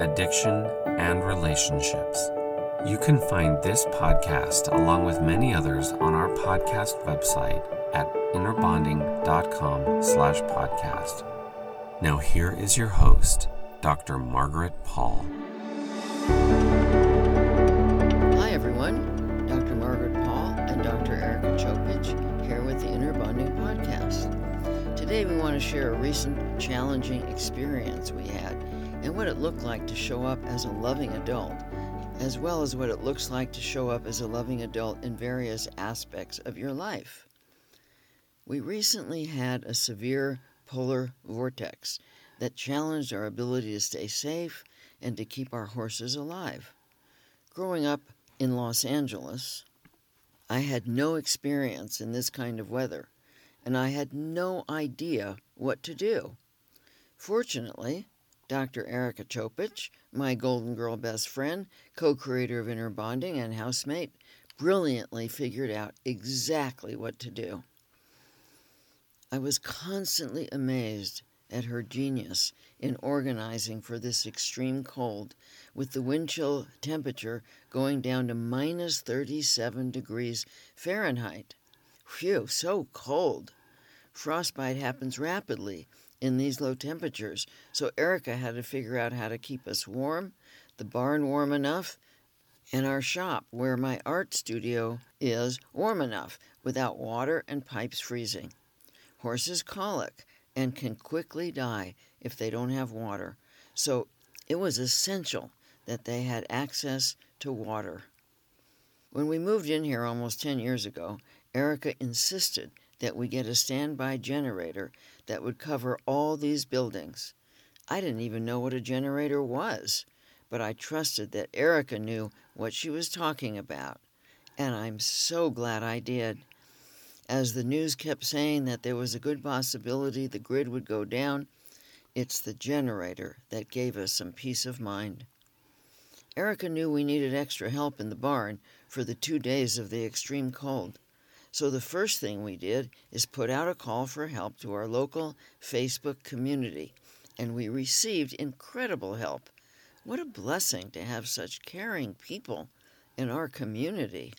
addiction, and relationships. You can find this podcast along with many others on our podcast website at innerbonding.com slash podcast. Now here is your host, Dr. Margaret Paul. Hi everyone, Dr. Margaret Paul and Dr. Erika Chopich here with the Inner Bonding Podcast. Today we want to share a recent challenging experience we had and what it looked like to show up as a loving adult, as well as what it looks like to show up as a loving adult in various aspects of your life. We recently had a severe polar vortex that challenged our ability to stay safe and to keep our horses alive. Growing up in Los Angeles, I had no experience in this kind of weather, and I had no idea what to do. Fortunately, Dr. Erika Chopich, my Golden Girl best friend, co creator of Inner Bonding, and housemate, brilliantly figured out exactly what to do. I was constantly amazed at her genius in organizing for this extreme cold, with the wind chill temperature going down to minus 37 degrees Fahrenheit. Phew, so cold. Frostbite happens rapidly in these low temperatures. So Erika had to figure out how to keep us warm, the barn warm enough, and our shop, where my art studio is, warm enough without water and pipes freezing. Horses colic and can quickly die if they don't have water. So it was essential that they had access to water. When we moved in here almost 10 years ago, Erika insisted that we get a standby generator that would cover all these buildings. I didn't even know what a generator was, but I trusted that Erika knew what she was talking about, and I'm so glad I did. As the news kept saying that there was a good possibility the grid would go down, it's the generator that gave us some peace of mind. Erika knew we needed extra help in the barn for the two days of the extreme cold. So the first thing we did is put out a call for help to our local Facebook community, and we received incredible help. What a blessing to have such caring people in our community.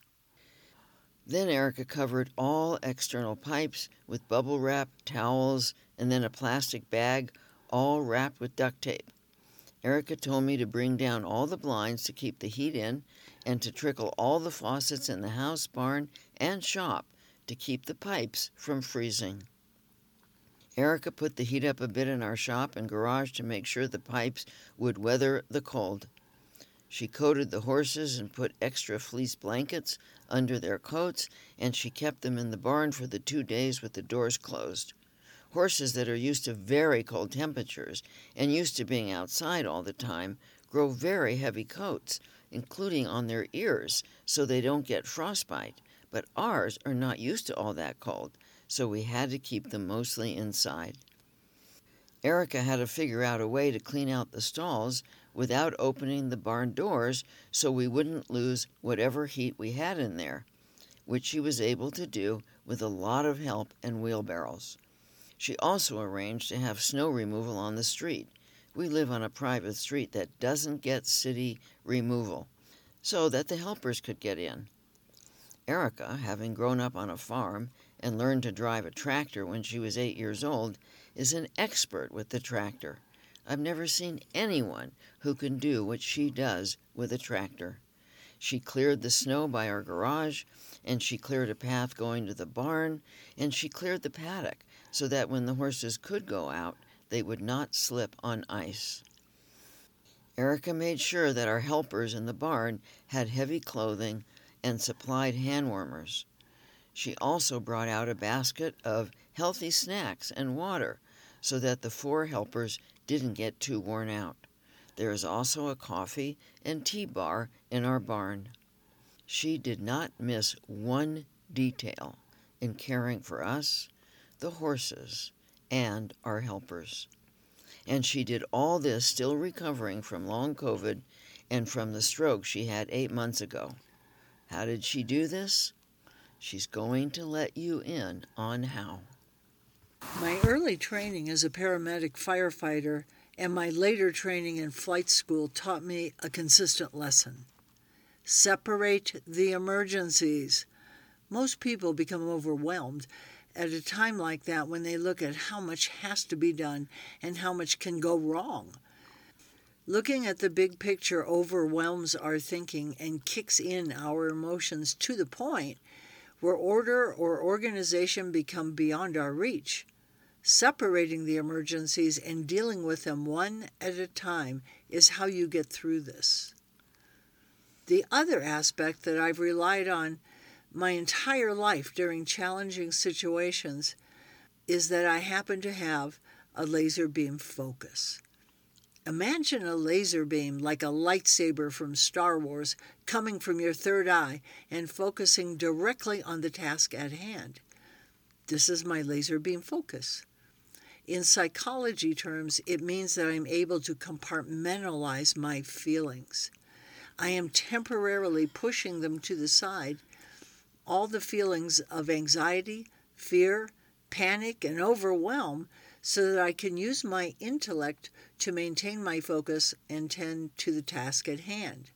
Then Erika covered all external pipes with bubble wrap, towels, and then a plastic bag, all wrapped with duct tape. Erika told me to bring down all the blinds to keep the heat in and to trickle all the faucets in the house, barn, and shop to keep the pipes from freezing. Erika put the heat up a bit in our shop and garage to make sure the pipes would weather the cold. She coated the horses and put extra fleece blankets under their coats, and she kept them in the barn for the two days with the doors closed. Horses that are used to very cold temperatures and used to being outside all the time grow very heavy coats, including on their ears, so they don't get frostbite. But ours are not used to all that cold, so we had to keep them mostly inside. Erika had to figure out a way to clean out the stalls without opening the barn doors so we wouldn't lose whatever heat we had in there, which she was able to do with a lot of help and wheelbarrows. She also arranged to have snow removal on the street. We live on a private street that doesn't get city removal, so that the helpers could get in. Erika, having grown up on a farm and learned to drive a tractor when she was eight years old, is an expert with the tractor. I've never seen anyone who can do what she does with a tractor. She cleared the snow by our garage, and she cleared a path going to the barn, and she cleared the paddock so that when the horses could go out, they would not slip on ice. Erika made sure that our helpers in the barn had heavy clothing and supplied hand warmers. She also brought out a basket of healthy snacks and water so that the four helpers didn't get too worn out. There is also a coffee and tea bar in our barn. She did not miss one detail in caring for us the horses, and our helpers. And she did all this still recovering from long COVID and from the stroke she had eight months ago. How did she do this? She's going to let you in on how. My early training as a paramedic firefighter and my later training in flight school taught me a consistent lesson. Separate the emergencies. Most people become overwhelmed at a time like that when they look at how much has to be done and how much can go wrong. Looking at the big picture overwhelms our thinking and kicks in our emotions to the point where order or organization become beyond our reach. Separating the emergencies and dealing with them one at a time is how you get through this. The other aspect that I've relied on my entire life during challenging situations is that I happen to have a laser beam focus. Imagine a laser beam like a lightsaber from Star Wars coming from your third eye and focusing directly on the task at hand. This is my laser beam focus. In psychology terms, it means that I'm able to compartmentalize my feelings. I am temporarily pushing them to the side all the feelings of anxiety, fear, panic, and overwhelm so that I can use my intellect to maintain my focus and tend to the task at hand.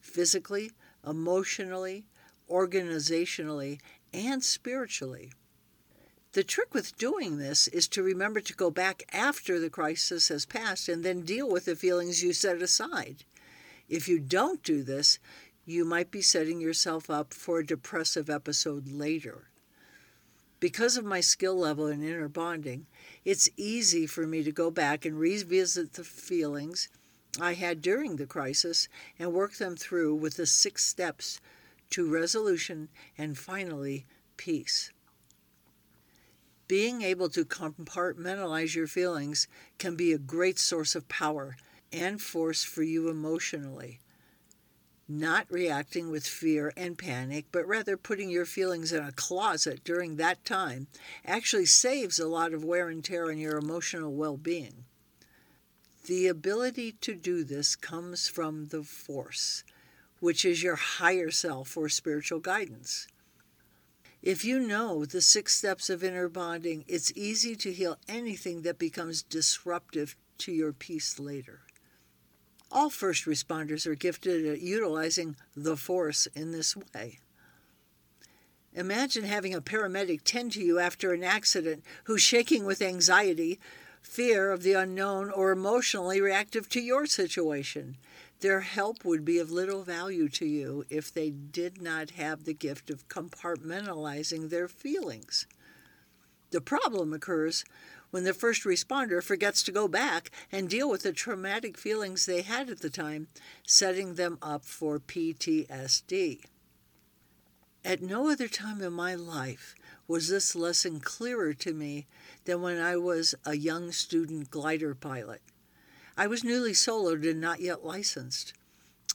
Physically, emotionally, organizationally, and spiritually. The trick with doing this is to remember to go back after the crisis has passed and then deal with the feelings you set aside. If you don't do this, you might be setting yourself up for a depressive episode later. Because of my skill level in inner bonding, it's easy for me to go back and revisit the feelings I had during the crisis and work them through with the six steps to resolution and finally peace. Being able to compartmentalize your feelings can be a great source of power and force for you emotionally not reacting with fear and panic, but rather putting your feelings in a closet during that time, actually saves a lot of wear and tear on your emotional well being. The ability to do this comes from the force, which is your higher self or spiritual guidance. If you know the six steps of inner bonding, it's easy to heal anything that becomes disruptive to your peace later. All first responders are gifted at utilizing the force in this way. Imagine having a paramedic tend to you after an accident who's shaking with anxiety, fear of the unknown, or emotionally reactive to your situation. Their help would be of little value to you if they did not have the gift of compartmentalizing their feelings. The problem occurs when the first responder forgets to go back and deal with the traumatic feelings they had at the time, setting them up for PTSD. At no other time in my life was this lesson clearer to me than when I was a young student glider pilot. I was newly soloed and not yet licensed.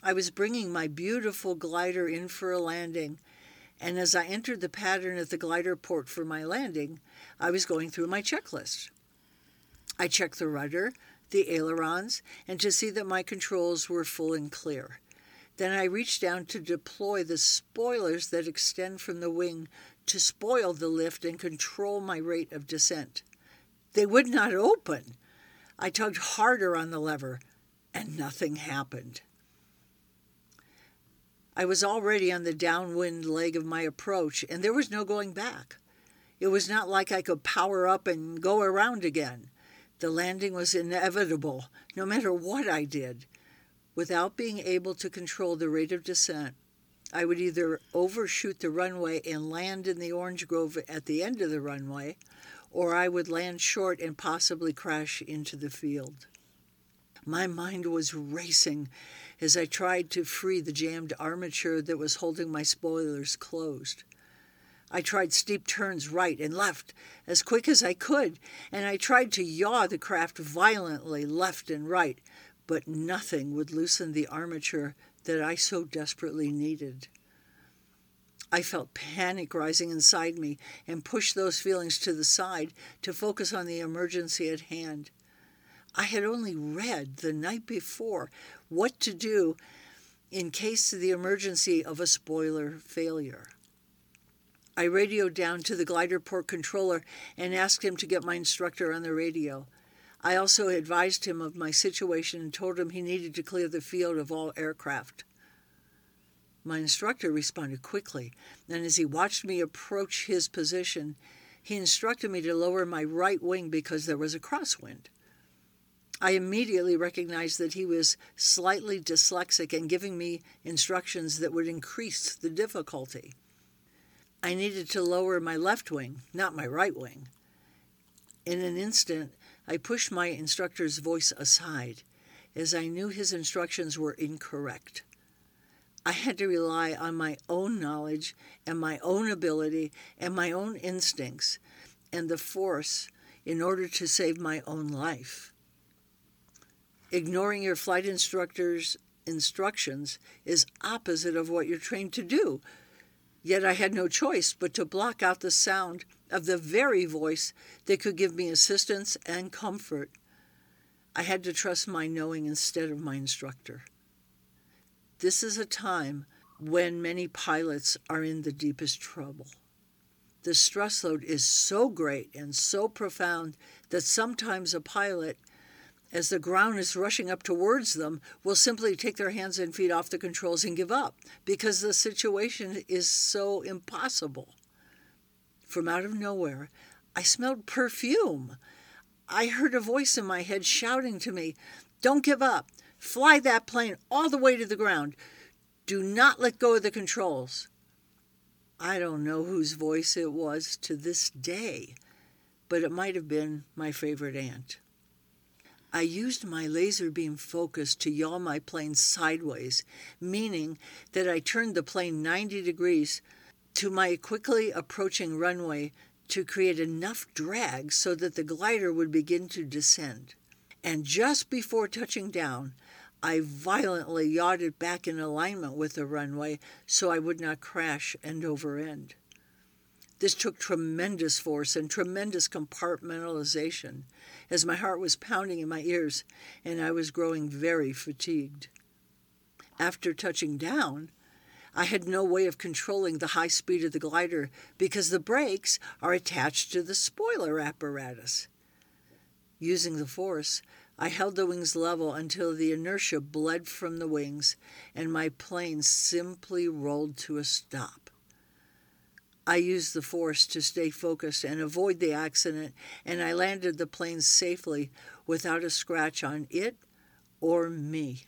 I was bringing my beautiful glider in for a landing, and as I entered the pattern at the glider port for my landing, I was going through my checklist. I checked the rudder, the ailerons, and to see that my controls were full and clear. Then I reached down to deploy the spoilers that extend from the wing to spoil the lift and control my rate of descent. They would not open. I tugged harder on the lever, and nothing happened. I was already on the downwind leg of my approach, and there was no going back. It was not like I could power up and go around again. The landing was inevitable, no matter what I did. Without being able to control the rate of descent, I would either overshoot the runway and land in the orange grove at the end of the runway, or I would land short and possibly crash into the field. My mind was racing as I tried to free the jammed armature that was holding my spoilers closed. I tried steep turns right and left as quick as I could, and I tried to yaw the craft violently left and right, but nothing would loosen the armature that I so desperately needed. I felt panic rising inside me and pushed those feelings to the side to focus on the emergency at hand. I had only read the night before what to do in case of the emergency of a spoiler failure. I radioed down to the glider port controller and asked him to get my instructor on the radio. I also advised him of my situation and told him he needed to clear the field of all aircraft. My instructor responded quickly, and as he watched me approach his position, he instructed me to lower my right wing because there was a crosswind. I immediately recognized that he was slightly dyslexic and giving me instructions that would increase the difficulty. I needed to lower my left wing, not my right wing. In an instant, I pushed my instructor's voice aside, as I knew his instructions were incorrect. I had to rely on my own knowledge and my own ability and my own instincts and the force in order to save my own life. Ignoring your flight instructor's instructions is opposite of what you're trained to do Yet I had no choice but to block out the sound of the very voice that could give me assistance and comfort. I had to trust my knowing instead of my instructor. This is a time when many pilots are in the deepest trouble. The stress load is so great and so profound that sometimes a pilot as the ground is rushing up towards them, will simply take their hands and feet off the controls and give up because the situation is so impossible. From out of nowhere, I smelled perfume. I heard a voice in my head shouting to me, Don't give up. Fly that plane all the way to the ground. Do not let go of the controls. I don't know whose voice it was to this day, but it might have been my favorite aunt. I used my laser beam focus to yaw my plane sideways, meaning that I turned the plane 90 degrees to my quickly approaching runway to create enough drag so that the glider would begin to descend. And just before touching down, I violently yawed it back in alignment with the runway so I would not crash end over end. This took tremendous force and tremendous compartmentalization as my heart was pounding in my ears and I was growing very fatigued. After touching down, I had no way of controlling the high speed of the glider because the brakes are attached to the spoiler apparatus. Using the force, I held the wings level until the inertia bled from the wings and my plane simply rolled to a stop. I used the force to stay focused and avoid the accident, and I landed the plane safely without a scratch on it or me.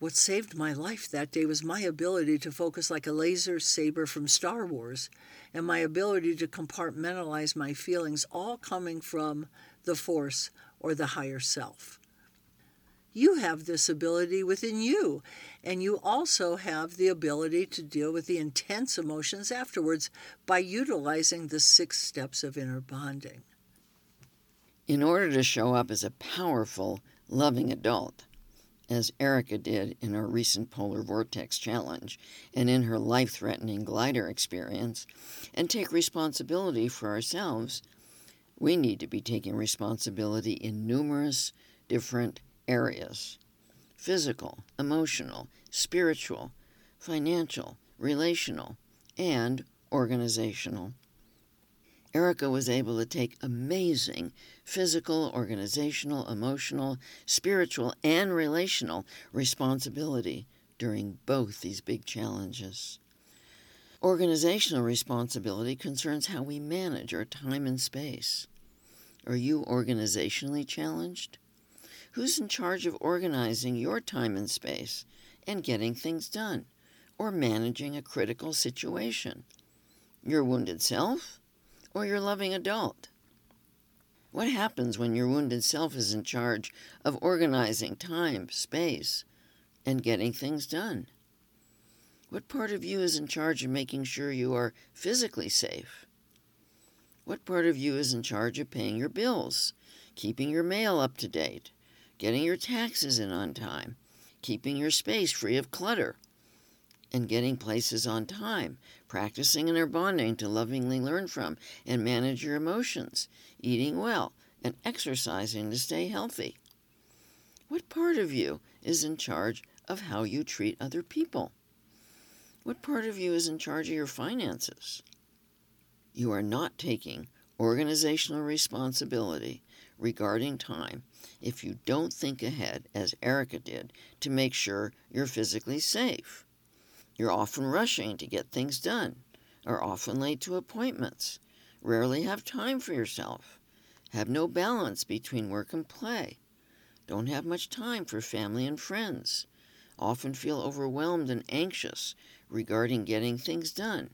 What saved my life that day was my ability to focus like a laser saber from Star Wars and my ability to compartmentalize my feelings, all coming from the Force or the higher self. You have this ability within you, and you also have the ability to deal with the intense emotions afterwards by utilizing the six steps of inner bonding. In order to show up as a powerful, loving adult, as Erika did in her recent Polar Vortex Challenge and in her life threatening glider experience, and take responsibility for ourselves, we need to be taking responsibility in numerous different areas physical, emotional, spiritual, financial, relational, and organizational. Erika was able to take amazing physical, organizational, emotional, spiritual, and relational responsibility during both these big challenges. Organizational responsibility concerns how we manage our time and space. Are you organizationally challenged? Who's in charge of organizing your time and space and getting things done or managing a critical situation? Your wounded self or your loving adult? What happens when your wounded self is in charge of organizing time, space, and getting things done? What part of you is in charge of making sure you are physically safe? What part of you is in charge of paying your bills, keeping your mail up to date, getting your taxes in on time, keeping your space free of clutter, and getting places on time, practicing inner bonding to lovingly learn from and manage your emotions, eating well, and exercising to stay healthy. What part of you is in charge of how you treat other people? What part of you is in charge of your finances? You are not taking organizational responsibility regarding time if you don't think ahead, as Erika did, to make sure you're physically safe. You're often rushing to get things done, are often late to appointments, rarely have time for yourself, have no balance between work and play, don't have much time for family and friends, often feel overwhelmed and anxious regarding getting things done,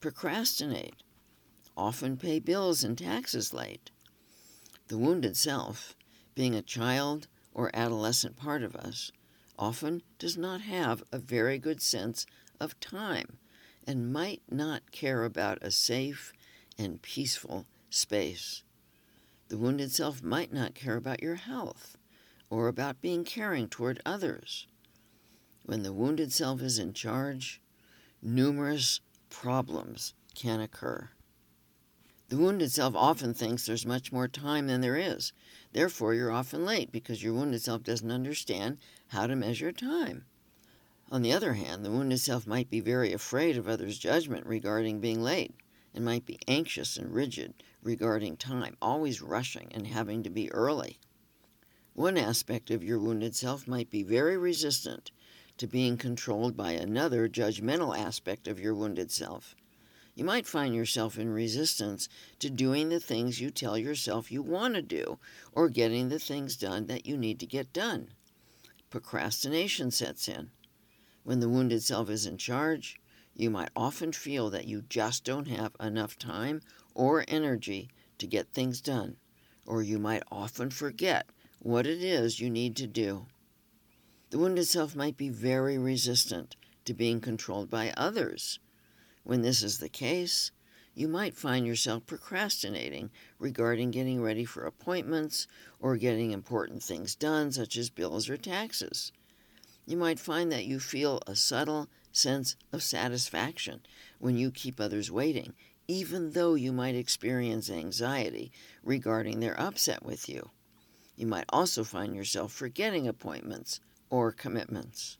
procrastinate, often pay bills and taxes late. The wounded self, being a child or adolescent part of us, often does not have a very good sense of time and might not care about a safe and peaceful space. The wounded self might not care about your health or about being caring toward others. When the wounded self is in charge, numerous problems can occur. The wounded self often thinks there's much more time than there is. Therefore, you're often late because your wounded self doesn't understand how to measure time. On the other hand, the wounded self might be very afraid of others' judgment regarding being late and might be anxious and rigid regarding time, always rushing and having to be early. One aspect of your wounded self might be very resistant to being controlled by another judgmental aspect of your wounded self. You might find yourself in resistance to doing the things you tell yourself you want to do or getting the things done that you need to get done. Procrastination sets in. When the wounded self is in charge, you might often feel that you just don't have enough time or energy to get things done, or you might often forget what it is you need to do. The wounded self might be very resistant to being controlled by others when this is the case, you might find yourself procrastinating regarding getting ready for appointments or getting important things done, such as bills or taxes. You might find that you feel a subtle sense of satisfaction when you keep others waiting, even though you might experience anxiety regarding their upset with you. You might also find yourself forgetting appointments or commitments.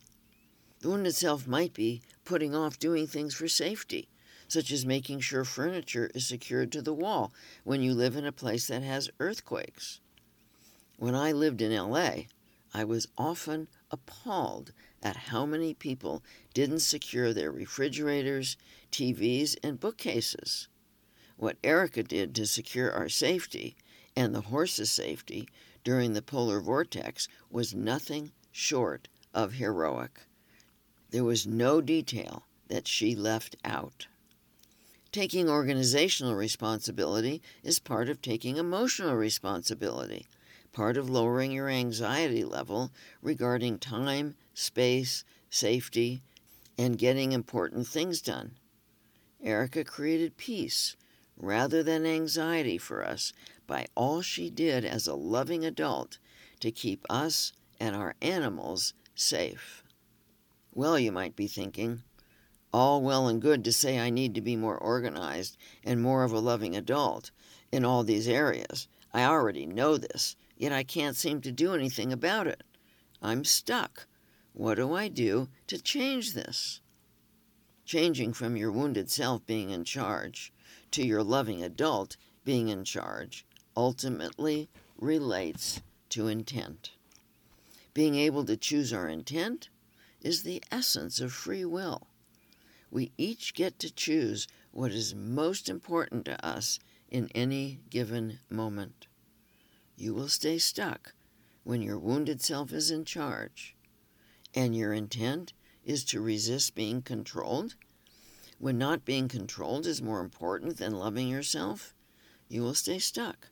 The wounded self might be putting off doing things for safety, such as making sure furniture is secured to the wall when you live in a place that has earthquakes. When I lived in LA, I was often appalled at how many people didn't secure their refrigerators, TVs, and bookcases. What Erika did to secure our safety and the horses' safety during the polar vortex was nothing short of heroic. There was no detail that she left out. Taking organizational responsibility is part of taking emotional responsibility, part of lowering your anxiety level regarding time, space, safety, and getting important things done. Erika created peace rather than anxiety for us by all she did as a loving adult to keep us and our animals safe. Well, you might be thinking, all well and good to say I need to be more organized and more of a loving adult in all these areas. I already know this, yet I can't seem to do anything about it. I'm stuck. What do I do to change this? Changing from your wounded self being in charge to your loving adult being in charge ultimately relates to intent. Being able to choose our intent is the essence of free will. We each get to choose what is most important to us in any given moment. You will stay stuck when your wounded self is in charge, and your intent is to resist being controlled. When not being controlled is more important than loving yourself, you will stay stuck.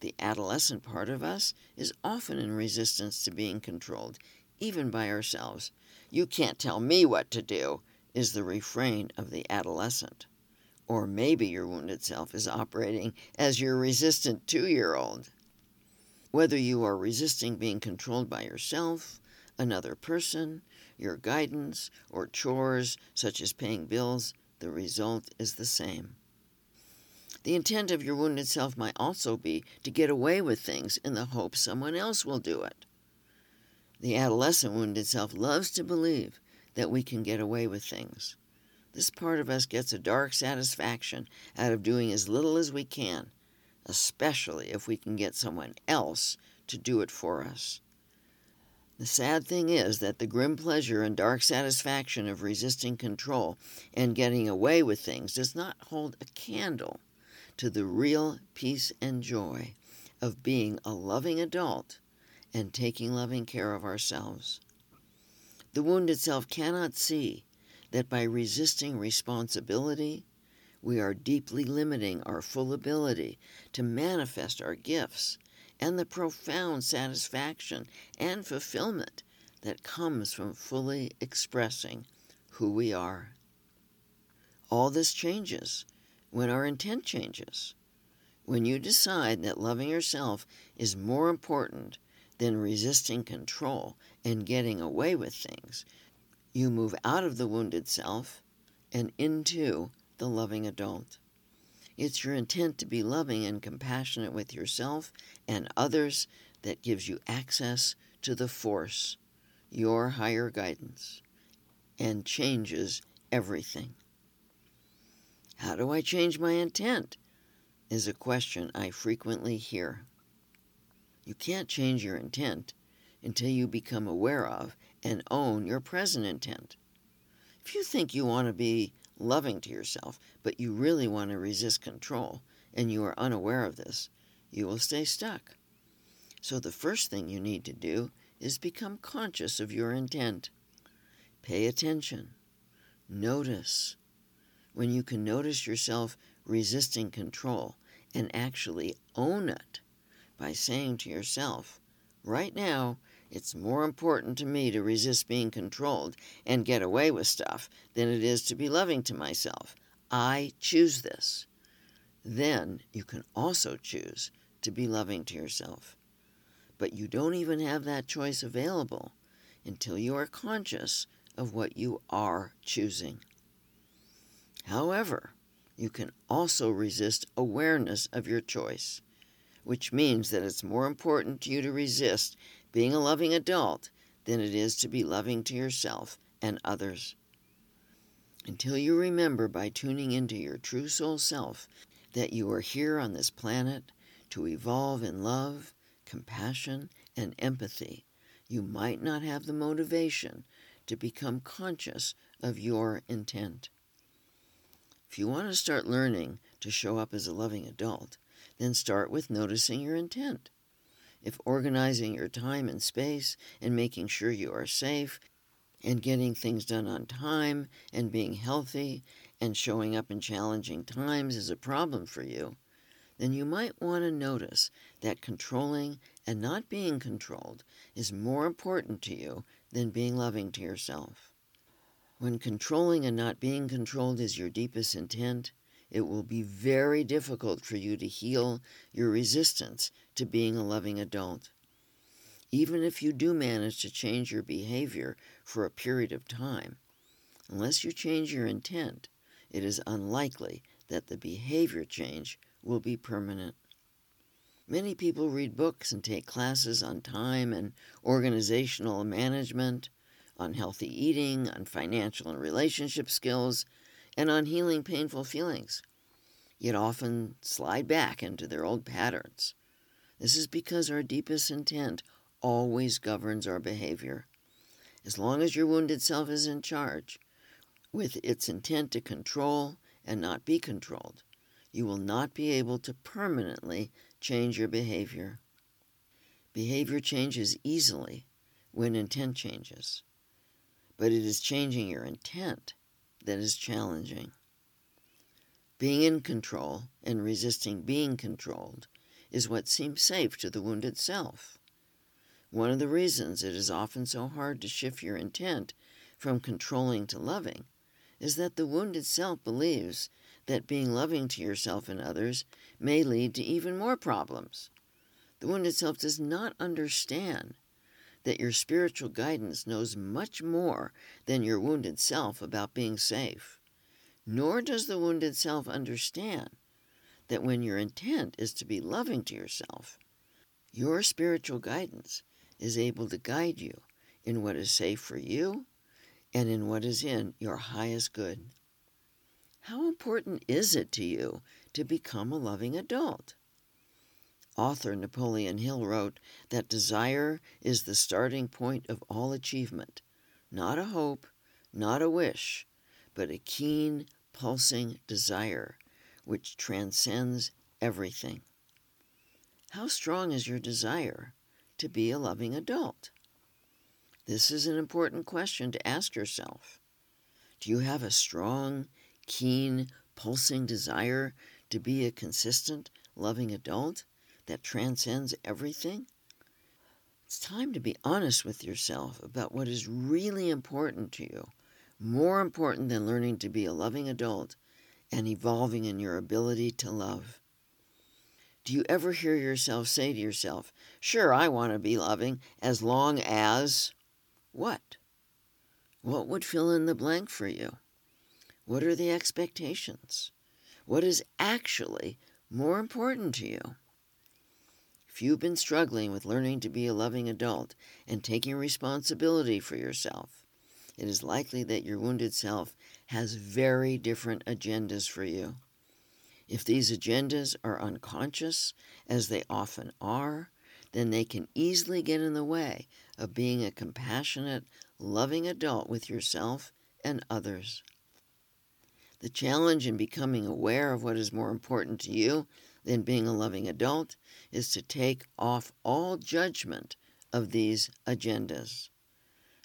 The adolescent part of us is often in resistance to being controlled, even by ourselves. You can't tell me what to do, is the refrain of the adolescent. Or maybe your wounded self is operating as your resistant two year old. Whether you are resisting being controlled by yourself, another person, your guidance, or chores such as paying bills, the result is the same. The intent of your wounded self might also be to get away with things in the hope someone else will do it. The adolescent wounded self loves to believe that we can get away with things. This part of us gets a dark satisfaction out of doing as little as we can, especially if we can get someone else to do it for us. The sad thing is that the grim pleasure and dark satisfaction of resisting control and getting away with things does not hold a candle to the real peace and joy of being a loving adult and taking loving care of ourselves. The wounded self cannot see that by resisting responsibility, we are deeply limiting our full ability to manifest our gifts and the profound satisfaction and fulfillment that comes from fully expressing who we are. All this changes when our intent changes. When you decide that loving yourself is more important than resisting control and getting away with things, you move out of the wounded self and into the loving adult. It's your intent to be loving and compassionate with yourself and others that gives you access to the force, your higher guidance, and changes everything. How do I change my intent? is a question I frequently hear. You can't change your intent until you become aware of and own your present intent. If you think you want to be loving to yourself, but you really want to resist control, and you are unaware of this, you will stay stuck. So, the first thing you need to do is become conscious of your intent. Pay attention. Notice when you can notice yourself resisting control and actually own it by saying to yourself, right now, it's more important to me to resist being controlled and get away with stuff than it is to be loving to myself. I choose this. Then you can also choose to be loving to yourself. But you don't even have that choice available until you are conscious of what you are choosing. However, you can also resist awareness of your choice, which means that it's more important to you to resist being a loving adult than it is to be loving to yourself and others. Until you remember by tuning into your true soul self that you are here on this planet to evolve in love, compassion, and empathy, you might not have the motivation to become conscious of your intent. If you want to start learning to show up as a loving adult, then start with noticing your intent. If organizing your time and space and making sure you are safe and getting things done on time and being healthy and showing up in challenging times is a problem for you, then you might want to notice that controlling and not being controlled is more important to you than being loving to yourself. When controlling and not being controlled is your deepest intent, it will be very difficult for you to heal your resistance to being a loving adult. Even if you do manage to change your behavior for a period of time, unless you change your intent, it is unlikely that the behavior change will be permanent. Many people read books and take classes on time and organizational management on healthy eating, on financial and relationship skills, and on healing painful feelings. yet often slide back into their old patterns. This is because our deepest intent always governs our behavior. As long as your wounded self is in charge, with its intent to control and not be controlled, you will not be able to permanently change your behavior. Behavior changes easily when intent changes, but it is changing your intent that is challenging. Being in control and resisting being controlled is what seems safe to the wounded self. One of the reasons it is often so hard to shift your intent from controlling to loving is that the wounded self believes that being loving to yourself and others may lead to even more problems. The wounded self does not understand that your spiritual guidance knows much more than your wounded self about being safe. Nor does the wounded self understand that when your intent is to be loving to yourself, your spiritual guidance is able to guide you in what is safe for you and in what is in your highest good. How important is it to you to become a loving adult? Author Napoleon Hill wrote that desire is the starting point of all achievement, not a hope, not a wish, but a keen, pulsing desire which transcends everything. How strong is your desire? to be a loving adult? This is an important question to ask yourself. Do you have a strong, keen, pulsing desire to be a consistent, loving adult that transcends everything? It's time to be honest with yourself about what is really important to you, more important than learning to be a loving adult and evolving in your ability to love. Do you ever hear yourself say to yourself, Sure, I want to be loving as long as what? What would fill in the blank for you? What are the expectations? What is actually more important to you? If you've been struggling with learning to be a loving adult and taking responsibility for yourself, it is likely that your wounded self has very different agendas for you. If these agendas are unconscious, as they often are, then they can easily get in the way of being a compassionate, loving adult with yourself and others. The challenge in becoming aware of what is more important to you than being a loving adult is to take off all judgment of these agendas.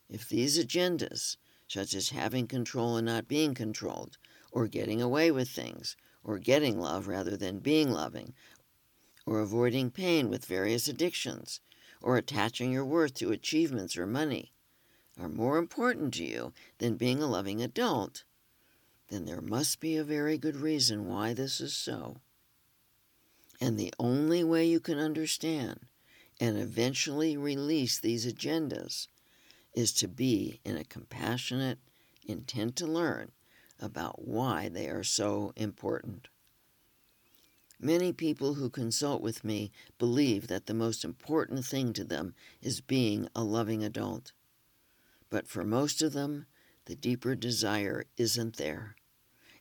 If these agendas, such as having control and not being controlled, or getting away with things, or getting love rather than being loving, or avoiding pain with various addictions, or attaching your worth to achievements or money, are more important to you than being a loving adult, then there must be a very good reason why this is so. And the only way you can understand and eventually release these agendas is to be in a compassionate intent to learn about why they are so important. Many people who consult with me believe that the most important thing to them is being a loving adult. But for most of them, the deeper desire isn't there.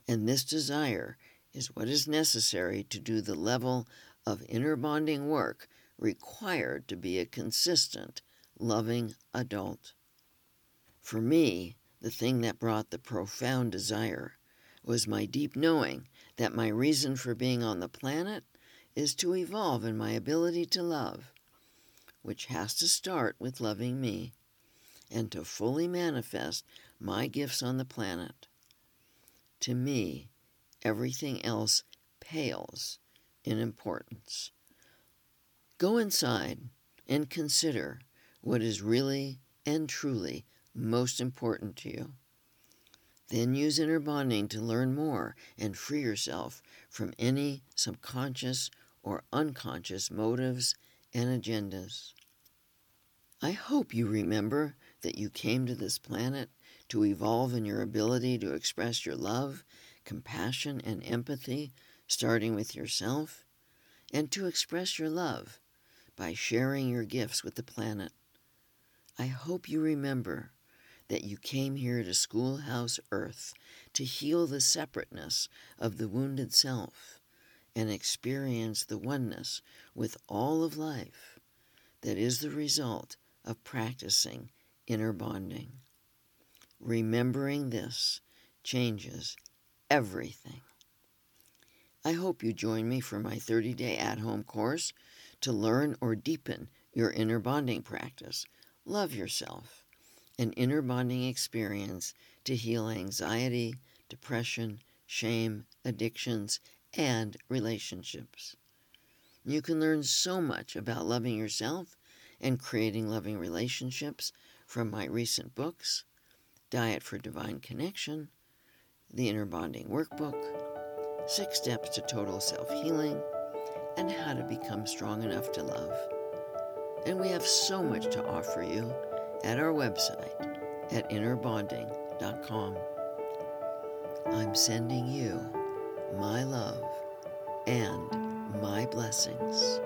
And this desire is what is necessary to do the level of inner bonding work required to be a consistent, loving adult. For me, the thing that brought the profound desire was my deep knowing that my reason for being on the planet is to evolve in my ability to love, which has to start with loving me, and to fully manifest my gifts on the planet. To me, everything else pales in importance. Go inside and consider what is really and truly most important to you. Then use inner bonding to learn more and free yourself from any subconscious or unconscious motives and agendas. I hope you remember that you came to this planet to evolve in your ability to express your love, compassion, and empathy, starting with yourself, and to express your love by sharing your gifts with the planet. I hope you remember that you came here to Schoolhouse Earth to heal the separateness of the wounded self and experience the oneness with all of life that is the result of practicing inner bonding. Remembering this changes everything. I hope you join me for my 30 day at home course to learn or deepen your inner bonding practice. Love yourself, an inner bonding experience to heal anxiety, depression, shame, addictions, and relationships. You can learn so much about loving yourself and creating loving relationships from my recent books Diet for Divine Connection, The Inner Bonding Workbook, Six Steps to Total Self Healing, and How to Become Strong Enough to Love. And we have so much to offer you at our website at innerbonding.com. I'm sending you my love and my blessings.